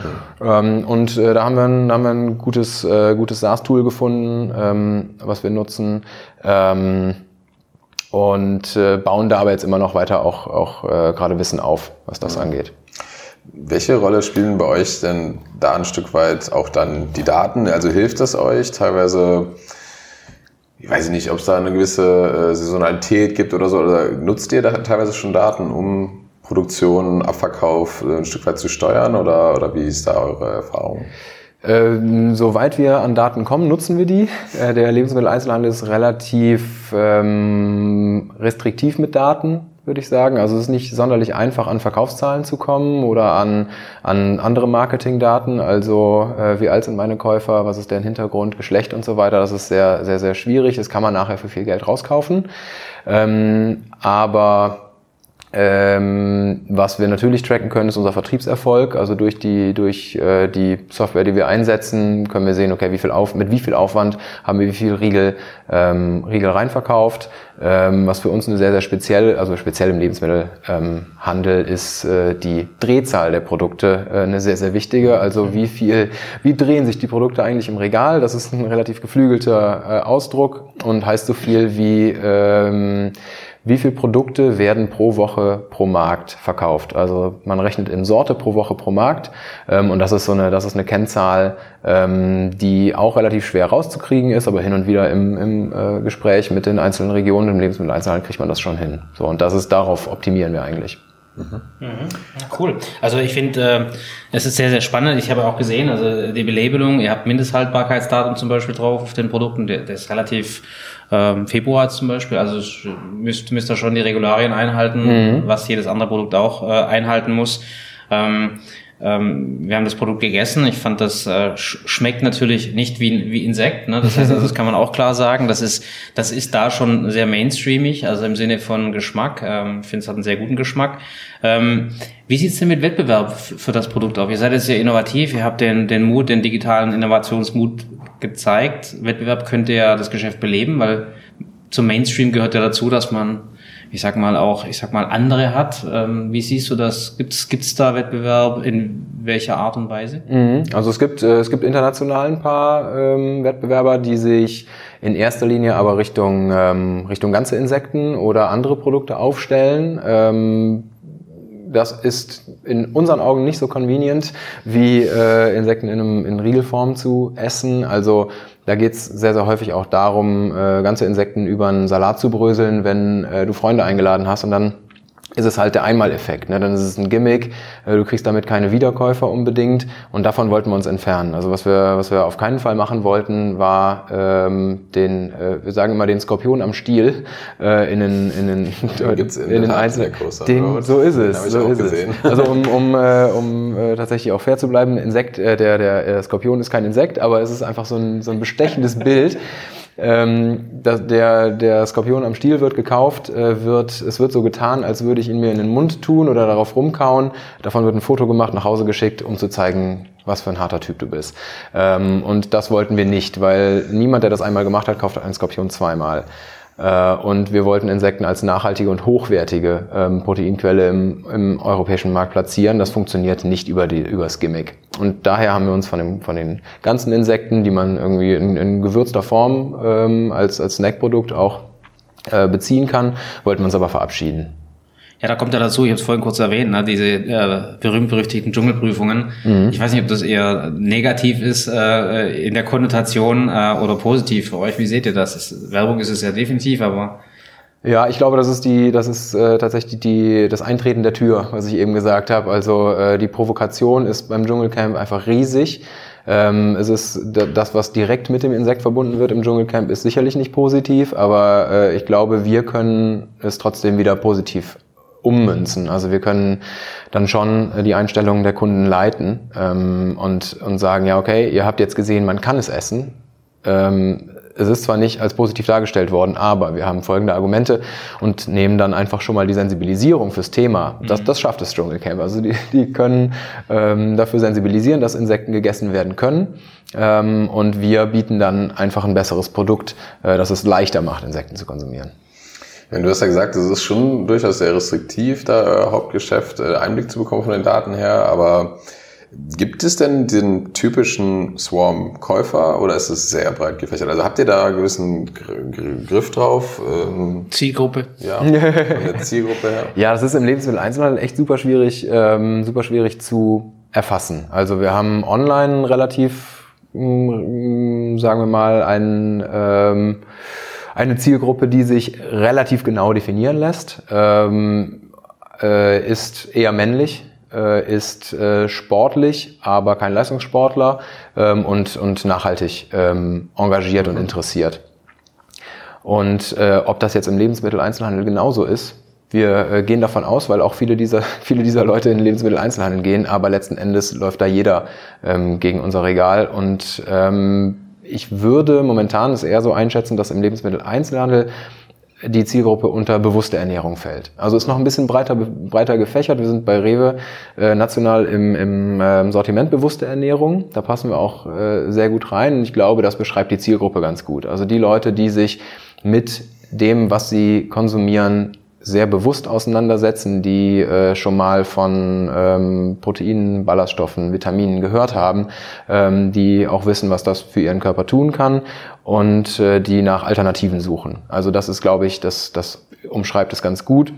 Mhm. Ähm, und äh, da haben wir ein, haben wir ein gutes äh, gutes SaaS-Tool gefunden, ähm, was wir nutzen. Und äh, bauen da aber jetzt immer noch weiter auch, auch äh, gerade Wissen auf, was das mhm. angeht. Welche Rolle spielen bei euch denn da ein Stück weit auch dann die Daten? Also hilft das euch teilweise, ich weiß nicht, ob es da eine gewisse äh, Saisonalität gibt oder so, oder nutzt ihr da teilweise schon Daten, um Produktion, Abverkauf äh, ein Stück weit zu steuern oder, oder wie ist da eure Erfahrung? Ähm, soweit wir an Daten kommen, nutzen wir die. Äh, der Lebensmitteleinzelhandel ist relativ ähm, restriktiv mit Daten, würde ich sagen. Also es ist nicht sonderlich einfach, an Verkaufszahlen zu kommen oder an, an andere Marketingdaten. Also äh, wie alt sind meine Käufer, was ist deren Hintergrund, Geschlecht und so weiter. Das ist sehr, sehr, sehr schwierig. Das kann man nachher für viel Geld rauskaufen. Ähm, aber ähm, was wir natürlich tracken können, ist unser Vertriebserfolg. Also durch die, durch äh, die Software, die wir einsetzen, können wir sehen, okay, wie viel auf, mit wie viel Aufwand haben wir wie viel Riegel, ähm, Riegel reinverkauft. Ähm, was für uns eine sehr, sehr speziell, also speziell im Lebensmittelhandel ähm, ist äh, die Drehzahl der Produkte äh, eine sehr, sehr wichtige. Also wie viel, wie drehen sich die Produkte eigentlich im Regal? Das ist ein relativ geflügelter äh, Ausdruck und heißt so viel wie ähm, wie viele Produkte werden pro Woche pro Markt verkauft. Also man rechnet in Sorte pro Woche pro Markt ähm, und das ist so eine, das ist eine Kennzahl, ähm, die auch relativ schwer rauszukriegen ist, aber hin und wieder im, im äh, Gespräch mit den einzelnen Regionen, im Lebensmitteleinzelhandel kriegt man das schon hin. So und das ist darauf optimieren wir eigentlich. Mhm. Cool. Also ich finde, äh, es ist sehr, sehr spannend. Ich habe auch gesehen, also die Belabelung, ihr habt Mindesthaltbarkeitsdatum zum Beispiel drauf auf den Produkten, der, der ist relativ ähm, Februar zum Beispiel. Also müsst, müsst ihr schon die Regularien einhalten, mhm. was jedes andere Produkt auch äh, einhalten muss. Ähm, ähm, wir haben das Produkt gegessen. Ich fand, das äh, schmeckt natürlich nicht wie, wie Insekt. Ne? Das heißt, also, das kann man auch klar sagen. Das ist, das ist da schon sehr mainstreamig, also im Sinne von Geschmack. Ähm, ich finde, es hat einen sehr guten Geschmack. Ähm, wie sieht's denn mit Wettbewerb für das Produkt auf? Ihr seid jetzt sehr innovativ. Ihr habt den, den Mut, den digitalen Innovationsmut gezeigt. Wettbewerb könnte ja das Geschäft beleben, weil zum Mainstream gehört ja dazu, dass man ich sag mal auch, ich sag mal andere hat. Ähm, wie siehst du das? Gibt's gibt's da Wettbewerb in welcher Art und Weise? Mhm. Also es gibt äh, es gibt international ein paar ähm, Wettbewerber, die sich in erster Linie aber Richtung ähm, Richtung ganze Insekten oder andere Produkte aufstellen. Ähm, das ist in unseren Augen nicht so convenient, wie äh, Insekten in, einem, in Riegelform zu essen. Also da geht's sehr, sehr häufig auch darum, äh, ganze Insekten über einen Salat zu bröseln, wenn äh, du Freunde eingeladen hast und dann ist es halt der Einmaleffekt. Ne? Dann ist es ein Gimmick, äh, du kriegst damit keine Wiederkäufer unbedingt und davon wollten wir uns entfernen. Also was wir, was wir auf keinen Fall machen wollten, war ähm, den, äh, wir sagen immer den Skorpion am Stiel äh, in den, in den, *laughs* Gibt's in, in den einzelnen den, So ist es. So ist gesehen. es. *laughs* Also um, um, äh, um äh, tatsächlich auch fair zu bleiben, Insekt, äh, der, der äh, Skorpion ist kein Insekt, aber es ist einfach so ein, so ein bestechendes Bild. Ähm, der, der Skorpion am Stiel wird gekauft, äh, wird, es wird so getan, als würde ich ihn mir in den Mund tun oder darauf rumkauen. Davon wird ein Foto gemacht, nach Hause geschickt, um zu zeigen, was für ein harter Typ du bist. Ähm, und das wollten wir nicht, weil niemand, der das einmal gemacht hat, kauft einen Skorpion zweimal. Äh, und wir wollten Insekten als nachhaltige und hochwertige ähm, Proteinquelle im, im, europäischen Markt platzieren. Das funktioniert nicht über, die, über das Gimmick. Und daher haben wir uns von, dem, von den ganzen Insekten, die man irgendwie in, in gewürzter Form ähm, als, als Snackprodukt auch äh, beziehen kann, wollten wir uns aber verabschieden. Ja, da kommt ja dazu, ich habe es vorhin kurz erwähnt, ne, diese äh, berühmt-berüchtigten Dschungelprüfungen. Mhm. Ich weiß nicht, ob das eher negativ ist äh, in der Konnotation äh, oder positiv für euch. Wie seht ihr das? Ist, Werbung ist es ja definitiv, aber ja, ich glaube, das ist die, das ist äh, tatsächlich die, das Eintreten der Tür, was ich eben gesagt habe. Also äh, die Provokation ist beim Dschungelcamp einfach riesig. Ähm, es ist das, was direkt mit dem Insekt verbunden wird im Dschungelcamp, ist sicherlich nicht positiv, aber äh, ich glaube, wir können es trotzdem wieder positiv ummünzen. Also wir können dann schon die Einstellungen der Kunden leiten ähm, und, und sagen, ja, okay, ihr habt jetzt gesehen, man kann es essen. Ähm, es ist zwar nicht als positiv dargestellt worden, aber wir haben folgende Argumente und nehmen dann einfach schon mal die Sensibilisierung fürs Thema. Das, mhm. das schafft das Dschungelcamp. Also die, die können ähm, dafür sensibilisieren, dass Insekten gegessen werden können. Ähm, und wir bieten dann einfach ein besseres Produkt, äh, das es leichter macht, Insekten zu konsumieren. Du hast ja gesagt, es ist schon durchaus sehr restriktiv, da äh, Hauptgeschäft äh, Einblick zu bekommen von den Daten her, aber Gibt es denn den typischen Swarm-Käufer oder ist es sehr breit gefächert? Also habt ihr da einen gewissen Griff drauf? Ähm, Zielgruppe. Ja, *laughs* von der Zielgruppe her. Ja, das ist im Lebensmittel-Einzelhandel echt super schwierig, ähm, super schwierig zu erfassen. Also wir haben online relativ, mh, sagen wir mal, einen ähm, eine Zielgruppe, die sich relativ genau definieren lässt, ähm, äh, ist eher männlich. äh, ist äh, sportlich, aber kein Leistungssportler ähm, und, und nachhaltig ähm, engagiert und interessiert. Und äh, ob das jetzt im Lebensmitteleinzelhandel genauso ist, wir äh, gehen davon aus, weil auch viele dieser, *laughs* viele dieser Leute in den Lebensmitteleinzelhandel gehen, aber letzten Endes läuft da jeder ähm, gegen unser Regal. Und ähm, ich würde momentan es eher so einschätzen, dass im Lebensmitteleinzelhandel die Zielgruppe unter bewusste Ernährung fällt. Also ist noch ein bisschen breiter, breiter gefächert. Wir sind bei Rewe äh, national im, im äh, Sortiment bewusste Ernährung. Da passen wir auch äh, sehr gut rein. Und ich glaube, das beschreibt die Zielgruppe ganz gut. Also die Leute, die sich mit dem, was sie konsumieren, sehr bewusst auseinandersetzen, die äh, schon mal von ähm, Proteinen, Ballaststoffen, Vitaminen gehört haben, ähm, die auch wissen, was das für ihren Körper tun kann und äh, die nach Alternativen suchen. Also das ist, glaube ich, das, das umschreibt es ganz gut.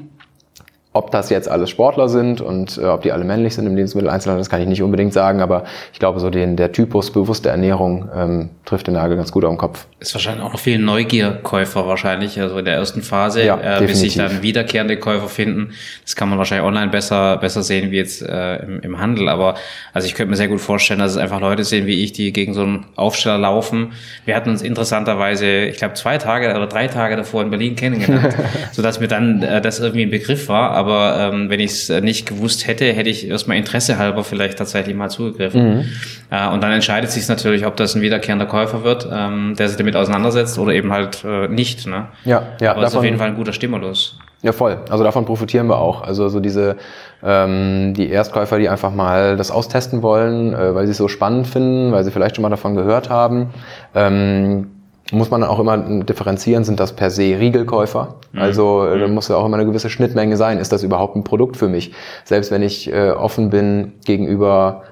Ob das jetzt alles Sportler sind und äh, ob die alle männlich sind im Lebensmitteleinzelhandel, das kann ich nicht unbedingt sagen, aber ich glaube, so den, der Typus bewusste Ernährung ähm, trifft den Nagel ganz gut auf den Kopf. Ist wahrscheinlich auch noch viel Neugierkäufer wahrscheinlich, also in der ersten Phase, Ja, äh, bis sich dann wiederkehrende Käufer finden. Das kann man wahrscheinlich online besser, besser sehen wie jetzt äh, im, im Handel. Aber also ich könnte mir sehr gut vorstellen, dass es einfach Leute sind wie ich, die gegen so einen Aufsteller laufen. Wir hatten uns interessanterweise, ich glaube, zwei Tage oder drei Tage davor in Berlin kennengelernt, *laughs* sodass mir dann äh, das irgendwie ein Begriff war. Aber ähm, wenn ich es äh, nicht gewusst hätte, hätte ich erstmal Interesse halber vielleicht tatsächlich mal zugegriffen. Äh, und dann entscheidet sich natürlich, ob das ein wiederkehrender Käufer wird, ähm, der sich damit auseinandersetzt oder eben halt äh, nicht. Ne? Ja, ja, Aber das ist auf davon- jeden Fall ein guter Stimulus. Ja, voll. Also davon profitieren wir auch. Also so diese ähm, die Erstkäufer, die einfach mal das austesten wollen, äh, weil sie es so spannend finden, weil sie vielleicht schon mal davon gehört haben. Ähm, muss man dann auch immer differenzieren, sind das per se Riegelkäufer? Also äh, da muss ja auch immer eine gewisse Schnittmenge sein. Ist das überhaupt ein Produkt für mich? Selbst wenn ich äh, offen bin gegenüber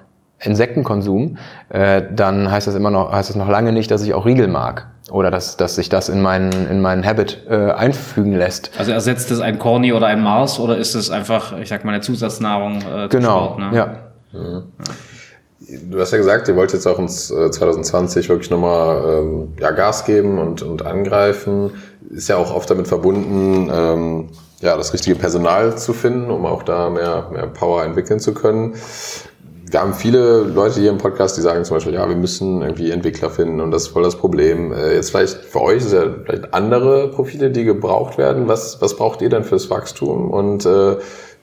Insektenkonsum, äh, dann heißt das immer noch, heißt das noch lange nicht, dass ich auch Riegel mag oder dass, dass sich das in meinen, in meinen Habit äh, einfügen lässt. Also ersetzt es ein Corny oder ein Mars oder ist es einfach, ich sag mal, eine Zusatznahrung äh, Genau, Sport? Ne? ja. Du hast ja gesagt, ihr wollt jetzt auch ins äh, 2020 wirklich nochmal ähm, ja, Gas geben und, und angreifen. Ist ja auch oft damit verbunden, ähm, ja, das richtige Personal zu finden, um auch da mehr, mehr Power entwickeln zu können. Wir haben viele Leute hier im Podcast, die sagen zum Beispiel, ja, wir müssen irgendwie Entwickler finden und das ist voll das Problem. Äh, Jetzt vielleicht für euch ist ja vielleicht andere Profile, die gebraucht werden. Was, was braucht ihr denn fürs Wachstum und äh,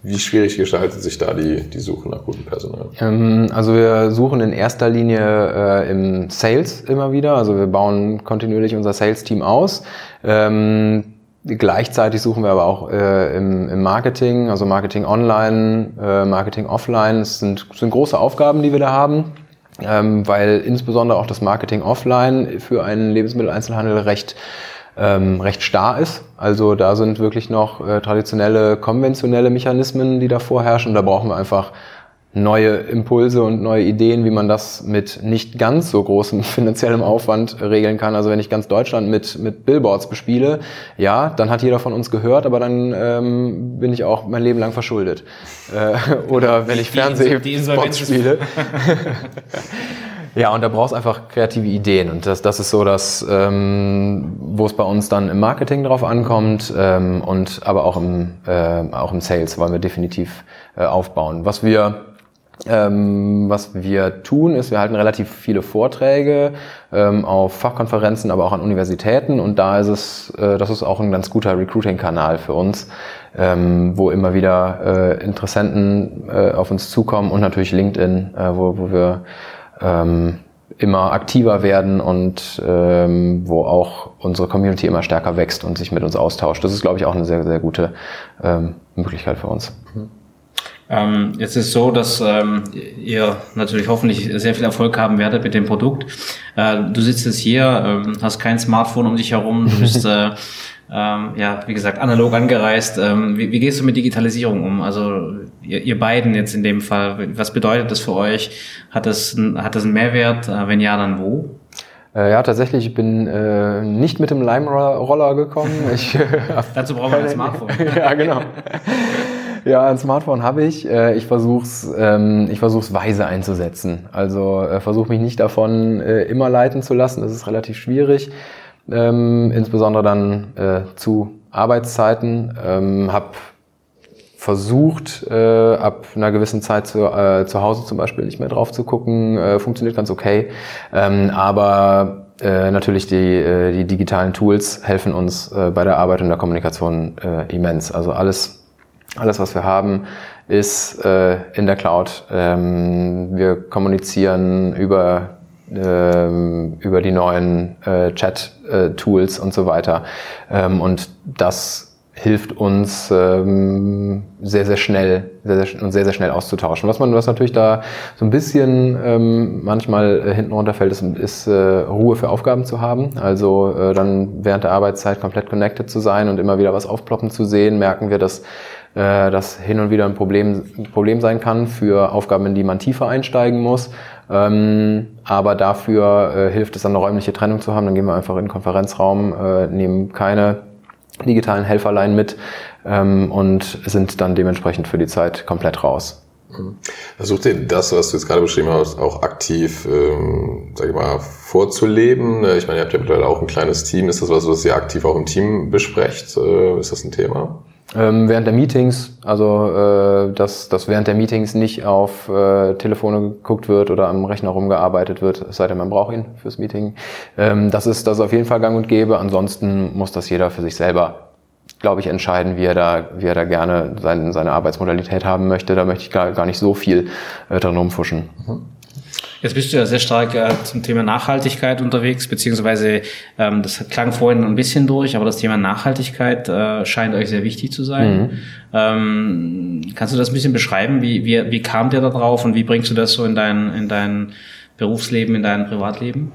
wie schwierig gestaltet sich da die, die Suche nach gutem Personal? Ähm, Also wir suchen in erster Linie äh, im Sales immer wieder. Also wir bauen kontinuierlich unser Sales-Team aus. Ähm, gleichzeitig suchen wir aber auch äh, im, im Marketing, also Marketing online, äh, Marketing offline. Es sind, sind große Aufgaben, die wir da haben. Ähm, weil insbesondere auch das Marketing offline für einen Lebensmitteleinzelhandel recht ähm, recht starr ist. Also da sind wirklich noch äh, traditionelle, konventionelle Mechanismen, die da vorherrschen. Da brauchen wir einfach neue Impulse und neue Ideen, wie man das mit nicht ganz so großem *laughs* finanziellem Aufwand regeln kann. Also wenn ich ganz Deutschland mit, mit Billboards bespiele, ja, dann hat jeder von uns gehört, aber dann ähm, bin ich auch mein Leben lang verschuldet. Äh, *laughs* oder wenn ich Fernsehspots spiele. *laughs* Ja, und da brauchst einfach kreative Ideen. Und das, das ist so das, ähm, wo es bei uns dann im Marketing drauf ankommt ähm, und aber auch im, äh, auch im Sales wollen wir definitiv äh, aufbauen. Was wir ähm, was wir tun, ist, wir halten relativ viele Vorträge ähm, auf Fachkonferenzen, aber auch an Universitäten und da ist es, äh, das ist auch ein ganz guter Recruiting-Kanal für uns, ähm, wo immer wieder äh, Interessenten äh, auf uns zukommen und natürlich LinkedIn, äh, wo, wo wir ähm, immer aktiver werden und ähm, wo auch unsere Community immer stärker wächst und sich mit uns austauscht. Das ist, glaube ich, auch eine sehr, sehr gute ähm, Möglichkeit für uns. Ähm, jetzt ist so, dass ähm, ihr natürlich hoffentlich sehr viel Erfolg haben werdet mit dem Produkt. Äh, du sitzt jetzt hier, ähm, hast kein Smartphone um dich herum, du bist *laughs* äh, ähm, ja, wie gesagt, analog angereist. Ähm, wie, wie gehst du mit Digitalisierung um? Also ihr, ihr beiden jetzt in dem Fall, was bedeutet das für euch? Hat das, ein- hat das einen Mehrwert? Äh, wenn ja, dann wo? Äh, ja, tatsächlich, ich bin äh, nicht mit dem Lime-Roller gekommen. Ich, *laughs* Dazu brauchen wir ein *laughs* Smartphone. ja, genau. Ja, ein Smartphone habe ich. Äh, Ich versuche es ähm, ich versuch's weise einzusetzen. Also äh, versuche mich nicht davon äh, immer leiten zu lassen. Das ist relativ schwierig. Ähm, insbesondere dann äh, zu Arbeitszeiten. Ähm, hab versucht, äh, ab einer gewissen Zeit zu, äh, zu Hause zum Beispiel nicht mehr drauf zu gucken. Äh, funktioniert ganz okay. Ähm, aber äh, natürlich die, äh, die digitalen Tools helfen uns äh, bei der Arbeit und der Kommunikation äh, immens. Also alles, alles, was wir haben, ist äh, in der Cloud. Ähm, wir kommunizieren über ähm, über die neuen äh, Chat-Tools und so weiter. Ähm, und das hilft uns ähm, sehr, sehr schnell sehr, sehr, und sehr, sehr schnell auszutauschen. Was man, was natürlich da so ein bisschen ähm, manchmal äh, hinten runterfällt, ist, ist äh, Ruhe für Aufgaben zu haben. Also äh, dann während der Arbeitszeit komplett connected zu sein und immer wieder was aufploppen zu sehen, merken wir, dass äh, das hin und wieder ein Problem, Problem sein kann für Aufgaben, in die man tiefer einsteigen muss. Ähm, aber dafür äh, hilft es dann eine räumliche Trennung zu haben. Dann gehen wir einfach in den Konferenzraum, äh, nehmen keine digitalen Helferlein mit ähm, und sind dann dementsprechend für die Zeit komplett raus. Mhm. Versucht ihr das, was du jetzt gerade beschrieben hast, auch aktiv, ähm, sag ich mal, vorzuleben? Äh, ich meine, ihr habt ja mittlerweile auch ein kleines Team. Ist das was, was ihr aktiv auch im Team besprecht? Äh, ist das ein Thema? Ähm, während der Meetings, also äh, dass, dass während der Meetings nicht auf äh, Telefone geguckt wird oder am Rechner rumgearbeitet wird, es sei denn, man braucht ihn fürs Meeting. Ähm, das, ist, das ist auf jeden Fall gang und gäbe. Ansonsten muss das jeder für sich selber, glaube ich, entscheiden, wie er da, wie er da gerne sein, seine Arbeitsmodalität haben möchte. Da möchte ich gar, gar nicht so viel äh, drin rumfuschen. Mhm. Jetzt bist du ja sehr stark äh, zum Thema Nachhaltigkeit unterwegs, beziehungsweise ähm, das klang vorhin ein bisschen durch, aber das Thema Nachhaltigkeit äh, scheint euch sehr wichtig zu sein. Mhm. Ähm, kannst du das ein bisschen beschreiben? Wie, wie, wie kam der da drauf und wie bringst du das so in dein, in dein Berufsleben, in dein Privatleben?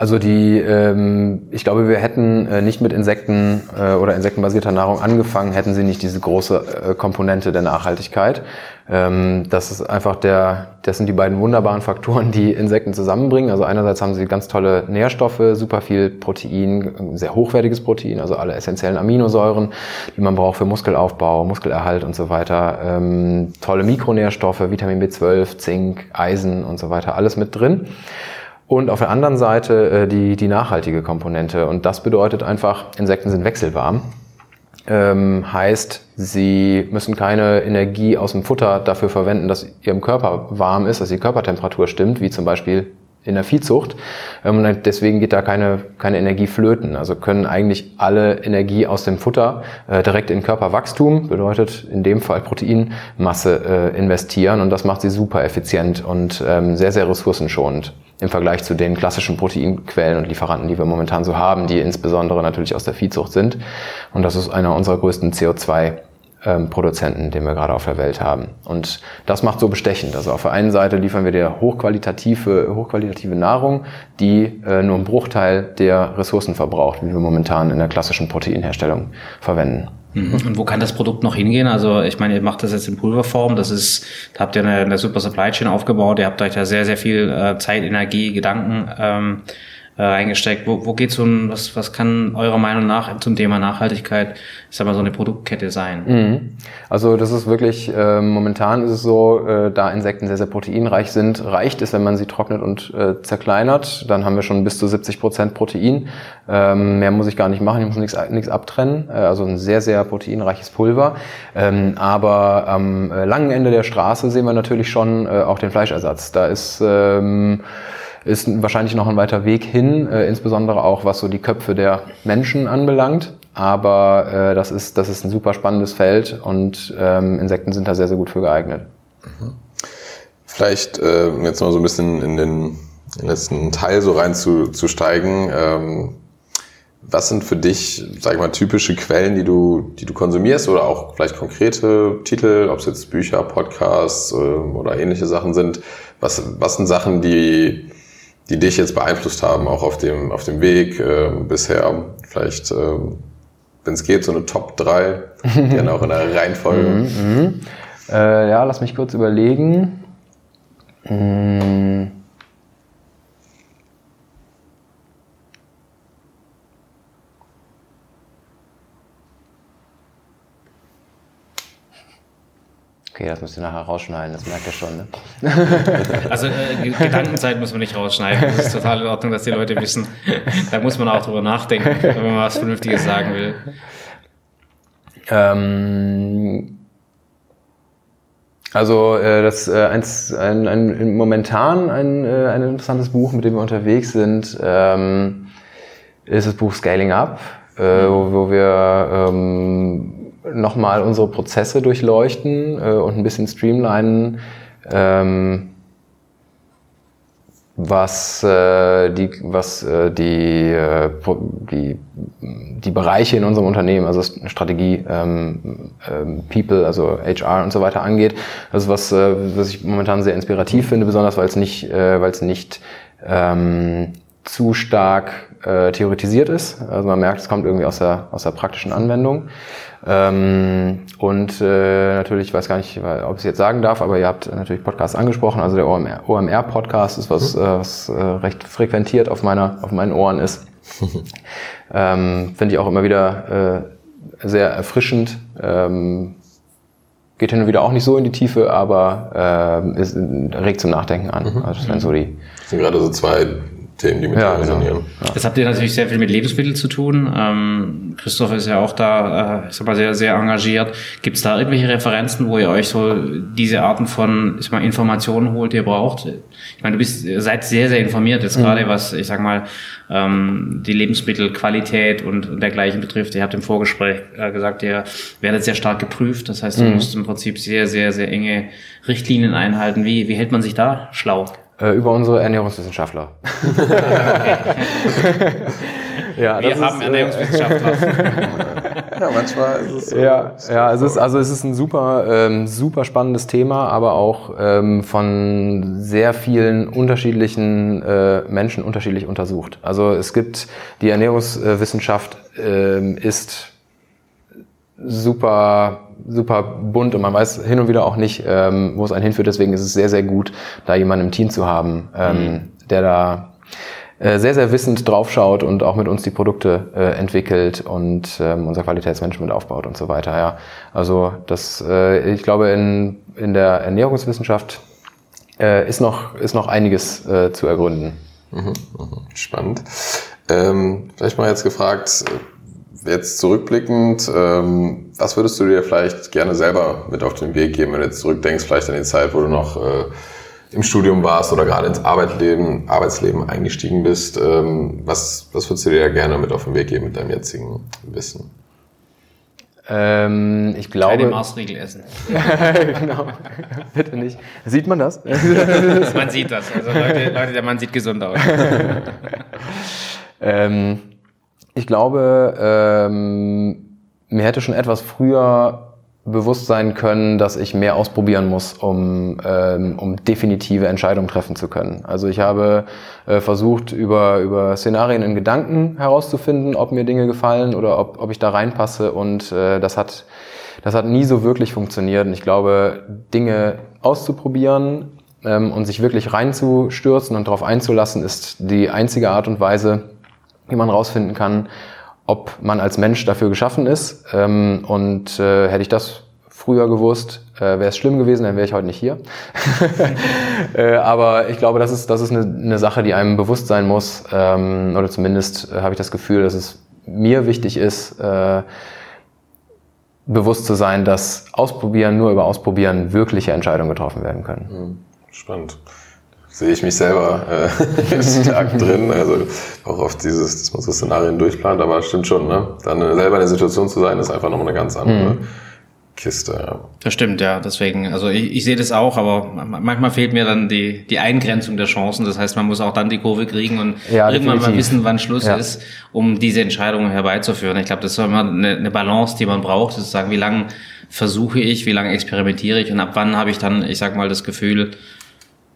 Also die, ähm, ich glaube, wir hätten äh, nicht mit Insekten äh, oder insektenbasierter Nahrung angefangen, hätten sie nicht diese große äh, Komponente der Nachhaltigkeit. Ähm, das ist einfach der, das sind die beiden wunderbaren Faktoren, die Insekten zusammenbringen. Also einerseits haben sie ganz tolle Nährstoffe, super viel Protein, sehr hochwertiges Protein, also alle essentiellen Aminosäuren, die man braucht für Muskelaufbau, Muskelerhalt und so weiter. Ähm, tolle Mikronährstoffe, Vitamin B12, Zink, Eisen und so weiter, alles mit drin. Und auf der anderen Seite äh, die, die nachhaltige Komponente. Und das bedeutet einfach, Insekten sind wechselwarm. Ähm, heißt, sie müssen keine Energie aus dem Futter dafür verwenden, dass ihrem Körper warm ist, dass die Körpertemperatur stimmt, wie zum Beispiel in der Viehzucht. Ähm, und deswegen geht da keine, keine Energie flöten. Also können eigentlich alle Energie aus dem Futter äh, direkt in Körperwachstum, bedeutet in dem Fall Proteinmasse, äh, investieren. Und das macht sie super effizient und ähm, sehr, sehr ressourcenschonend im Vergleich zu den klassischen Proteinquellen und Lieferanten, die wir momentan so haben, die insbesondere natürlich aus der Viehzucht sind. Und das ist einer unserer größten CO2 ähm, Produzenten, den wir gerade auf der Welt haben. Und das macht so bestechend. Also auf der einen Seite liefern wir dir hochqualitative, hochqualitative Nahrung, die äh, nur einen Bruchteil der Ressourcen verbraucht, wie wir momentan in der klassischen Proteinherstellung verwenden. Mhm. Und wo kann das Produkt noch hingehen? Also ich meine, ihr macht das jetzt in Pulverform, das ist, da habt ihr eine, eine super Supply Chain aufgebaut, ihr habt euch da sehr, sehr viel äh, Zeit, Energie, Gedanken ähm, äh, eingesteckt. Wo, wo geht so ein, was, was kann eurer Meinung nach zum Thema Nachhaltigkeit, ich sag mal, so eine Produktkette sein? Mhm. Also das ist wirklich, äh, momentan ist es so, äh, da Insekten sehr, sehr proteinreich sind, reicht es, wenn man sie trocknet und äh, zerkleinert. Dann haben wir schon bis zu 70 Prozent Protein. Ähm, mehr muss ich gar nicht machen, ich muss nichts, abtrennen. Äh, also ein sehr, sehr proteinreiches Pulver. Ähm, aber am äh, langen Ende der Straße sehen wir natürlich schon äh, auch den Fleischersatz. Da ist... Ähm, ist wahrscheinlich noch ein weiter Weg hin, äh, insbesondere auch was so die Köpfe der Menschen anbelangt. Aber äh, das, ist, das ist ein super spannendes Feld und ähm, Insekten sind da sehr, sehr gut für geeignet. Mhm. Vielleicht äh, jetzt mal so ein bisschen in den, letzten Teil so reinzusteigen. Ähm, was sind für dich, sag ich mal, typische Quellen, die du, die du konsumierst oder auch vielleicht konkrete Titel, ob es jetzt Bücher, Podcasts äh, oder ähnliche Sachen sind? Was, was sind Sachen, die die dich jetzt beeinflusst haben, auch auf dem, auf dem Weg äh, bisher? Vielleicht, äh, wenn es geht, so eine Top 3, *laughs* gerne auch in der Reihenfolge. Mhm, mh. äh, ja, lass mich kurz überlegen. Mhm. Okay, das müsst ihr nachher rausschneiden, das merkt ihr schon. Ne? *laughs* Also äh, Gedankenzeit muss man nicht rausschneiden. Das ist total in Ordnung, dass die Leute wissen. Da muss man auch drüber nachdenken, wenn man was Vernünftiges sagen will. Ähm, Also äh, das äh, eins, ein, ein, momentan ein, äh, ein interessantes Buch, mit dem wir unterwegs sind, ähm, ist das Buch Scaling Up, äh, wo, wo wir ähm, nochmal unsere Prozesse durchleuchten äh, und ein bisschen streamlinen. Ähm, was äh, die was äh, die, äh, die die Bereiche in unserem Unternehmen, also Strategie, ähm, ähm, People, also HR und so weiter angeht. Also was äh, was ich momentan sehr inspirativ finde, besonders weil es nicht äh, weil es nicht ähm, zu stark äh, theoretisiert ist. Also man merkt, es kommt irgendwie aus der aus der praktischen Anwendung. Ähm, und äh, natürlich, ich weiß gar nicht, ob ich es jetzt sagen darf, aber ihr habt natürlich Podcasts angesprochen. Also der OMR-Podcast ist was, mhm. äh, was äh, recht frequentiert auf, meiner, auf meinen Ohren ist. *laughs* ähm, Finde ich auch immer wieder äh, sehr erfrischend. Ähm, geht hin und wieder auch nicht so in die Tiefe, aber äh, ist, regt zum Nachdenken an. Mhm. Also das wären so die. Das sind gerade so zwei Themen, die mit ja, resonieren. Genau. Ja. Das habt ihr natürlich sehr viel mit Lebensmitteln zu tun. Ähm, Christoph ist ja auch da, äh, ich sag mal, sehr, sehr engagiert. Gibt es da irgendwelche Referenzen, wo ihr euch so diese Arten von ich sag mal, Informationen holt, die ihr braucht? Ich meine, du bist, seid sehr, sehr informiert jetzt mhm. gerade, was, ich sag mal, ähm, die Lebensmittelqualität und, und dergleichen betrifft. Ihr habt im Vorgespräch äh, gesagt, ihr werdet sehr stark geprüft. Das heißt, du mhm. musst im Prinzip sehr, sehr, sehr enge Richtlinien einhalten. Wie, wie hält man sich da schlau? Äh, über unsere Ernährungswissenschaftler. *laughs* ja, Wir haben ist, äh, Ernährungswissenschaftler. ja, manchmal ist es so. Ja, ja es ist, also es ist ein super, ähm, super spannendes Thema, aber auch ähm, von sehr vielen unterschiedlichen äh, Menschen unterschiedlich untersucht. Also es gibt, die Ernährungswissenschaft ähm, ist super super bunt und man weiß hin und wieder auch nicht, ähm, wo es einen hinführt. Deswegen ist es sehr, sehr gut, da jemanden im Team zu haben, ähm, mhm. der da äh, sehr, sehr wissend draufschaut und auch mit uns die Produkte äh, entwickelt und ähm, unser Qualitätsmanagement aufbaut und so weiter. Ja, also das, äh, ich glaube, in, in der Ernährungswissenschaft äh, ist noch ist noch einiges äh, zu ergründen. Mhm, mhm. Spannend. Ähm, vielleicht mal jetzt gefragt, jetzt zurückblickend, ähm, was würdest du dir vielleicht gerne selber mit auf den Weg geben, wenn du jetzt zurückdenkst, vielleicht an die Zeit, wo du noch äh, im Studium warst oder gerade ins Arbeitsleben, Arbeitsleben eingestiegen bist? Ähm, was, was würdest du dir gerne mit auf den Weg geben mit deinem jetzigen Wissen? Ähm, ich glaube. Keine Maßregel essen. *laughs* genau. *laughs* Bitte nicht. Sieht man das? man sieht das. Also Leute, Leute, der Mann sieht gesund aus. *laughs* ähm, ich glaube, ähm, mir hätte schon etwas früher bewusst sein können, dass ich mehr ausprobieren muss, um, ähm, um definitive Entscheidungen treffen zu können. Also ich habe äh, versucht, über, über Szenarien in Gedanken herauszufinden, ob mir Dinge gefallen oder ob, ob ich da reinpasse und äh, das hat das hat nie so wirklich funktioniert. Und ich glaube, Dinge auszuprobieren ähm, und sich wirklich reinzustürzen und darauf einzulassen, ist die einzige Art und Weise, wie man rausfinden kann, ob man als Mensch dafür geschaffen ist. Ähm, und äh, hätte ich das früher gewusst, äh, wäre es schlimm gewesen, dann wäre ich heute nicht hier. *laughs* äh, aber ich glaube, das ist, das ist eine, eine Sache, die einem bewusst sein muss. Ähm, oder zumindest äh, habe ich das Gefühl, dass es mir wichtig ist, äh, bewusst zu sein, dass Ausprobieren, nur über Ausprobieren wirkliche Entscheidungen getroffen werden können. Hm, spannend sehe ich mich selber äh, *laughs* stark drin. Also auch auf dieses, dass man so Szenarien durchplant, aber stimmt schon, ne? Dann selber in der Situation zu sein, ist einfach nochmal eine ganz andere mhm. Kiste, ja. Das stimmt, ja. Deswegen, also ich, ich sehe das auch, aber manchmal fehlt mir dann die, die Eingrenzung der Chancen. Das heißt, man muss auch dann die Kurve kriegen und ja, irgendwann definitiv. mal wissen, wann Schluss ja. ist, um diese Entscheidungen herbeizuführen. Ich glaube, das ist immer eine, eine Balance, die man braucht, sozusagen, wie lange versuche ich, wie lange experimentiere ich und ab wann habe ich dann, ich sag mal, das Gefühl,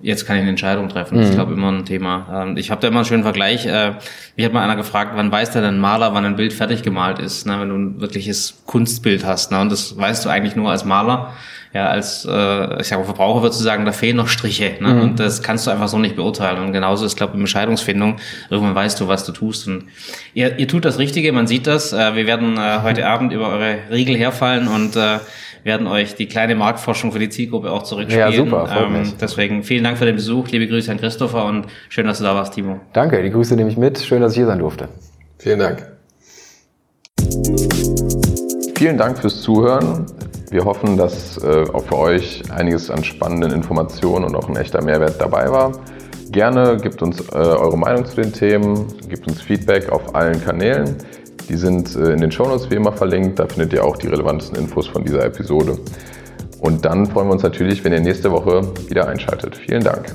jetzt kann ich eine Entscheidung treffen. Das ist, mhm. glaube ich, immer ein Thema. Ähm, ich habe da immer einen schönen Vergleich. Äh, mich hat mal einer gefragt, wann weiß denn ein Maler, wann ein Bild fertig gemalt ist, ne? wenn du ein wirkliches Kunstbild hast. Ne? Und das weißt du eigentlich nur als Maler. Ja, als äh, ich sage Verbraucher würdest du sagen, da fehlen noch Striche. Ne? Mhm. Und das kannst du einfach so nicht beurteilen. Und genauso ist, glaube ich, Entscheidungsfindung. Irgendwann weißt du, was du tust. Und ihr, ihr tut das Richtige, man sieht das. Äh, wir werden äh, heute Abend über eure Riegel herfallen und äh, werden euch die kleine Marktforschung für die Zielgruppe auch zurückspielen. Ja, super. Ähm, deswegen vielen Dank für den Besuch. Liebe Grüße an Christopher und schön, dass du da warst, Timo. Danke, die Grüße nehme ich mit. Schön, dass ich hier sein durfte. Vielen Dank. Vielen Dank fürs Zuhören. Wir hoffen, dass äh, auch für euch einiges an spannenden Informationen und auch ein echter Mehrwert dabei war. Gerne gebt uns äh, eure Meinung zu den Themen, gebt uns Feedback auf allen Kanälen. Die sind äh, in den Shownotes wie immer verlinkt. Da findet ihr auch die relevantesten Infos von dieser Episode. Und dann freuen wir uns natürlich, wenn ihr nächste Woche wieder einschaltet. Vielen Dank.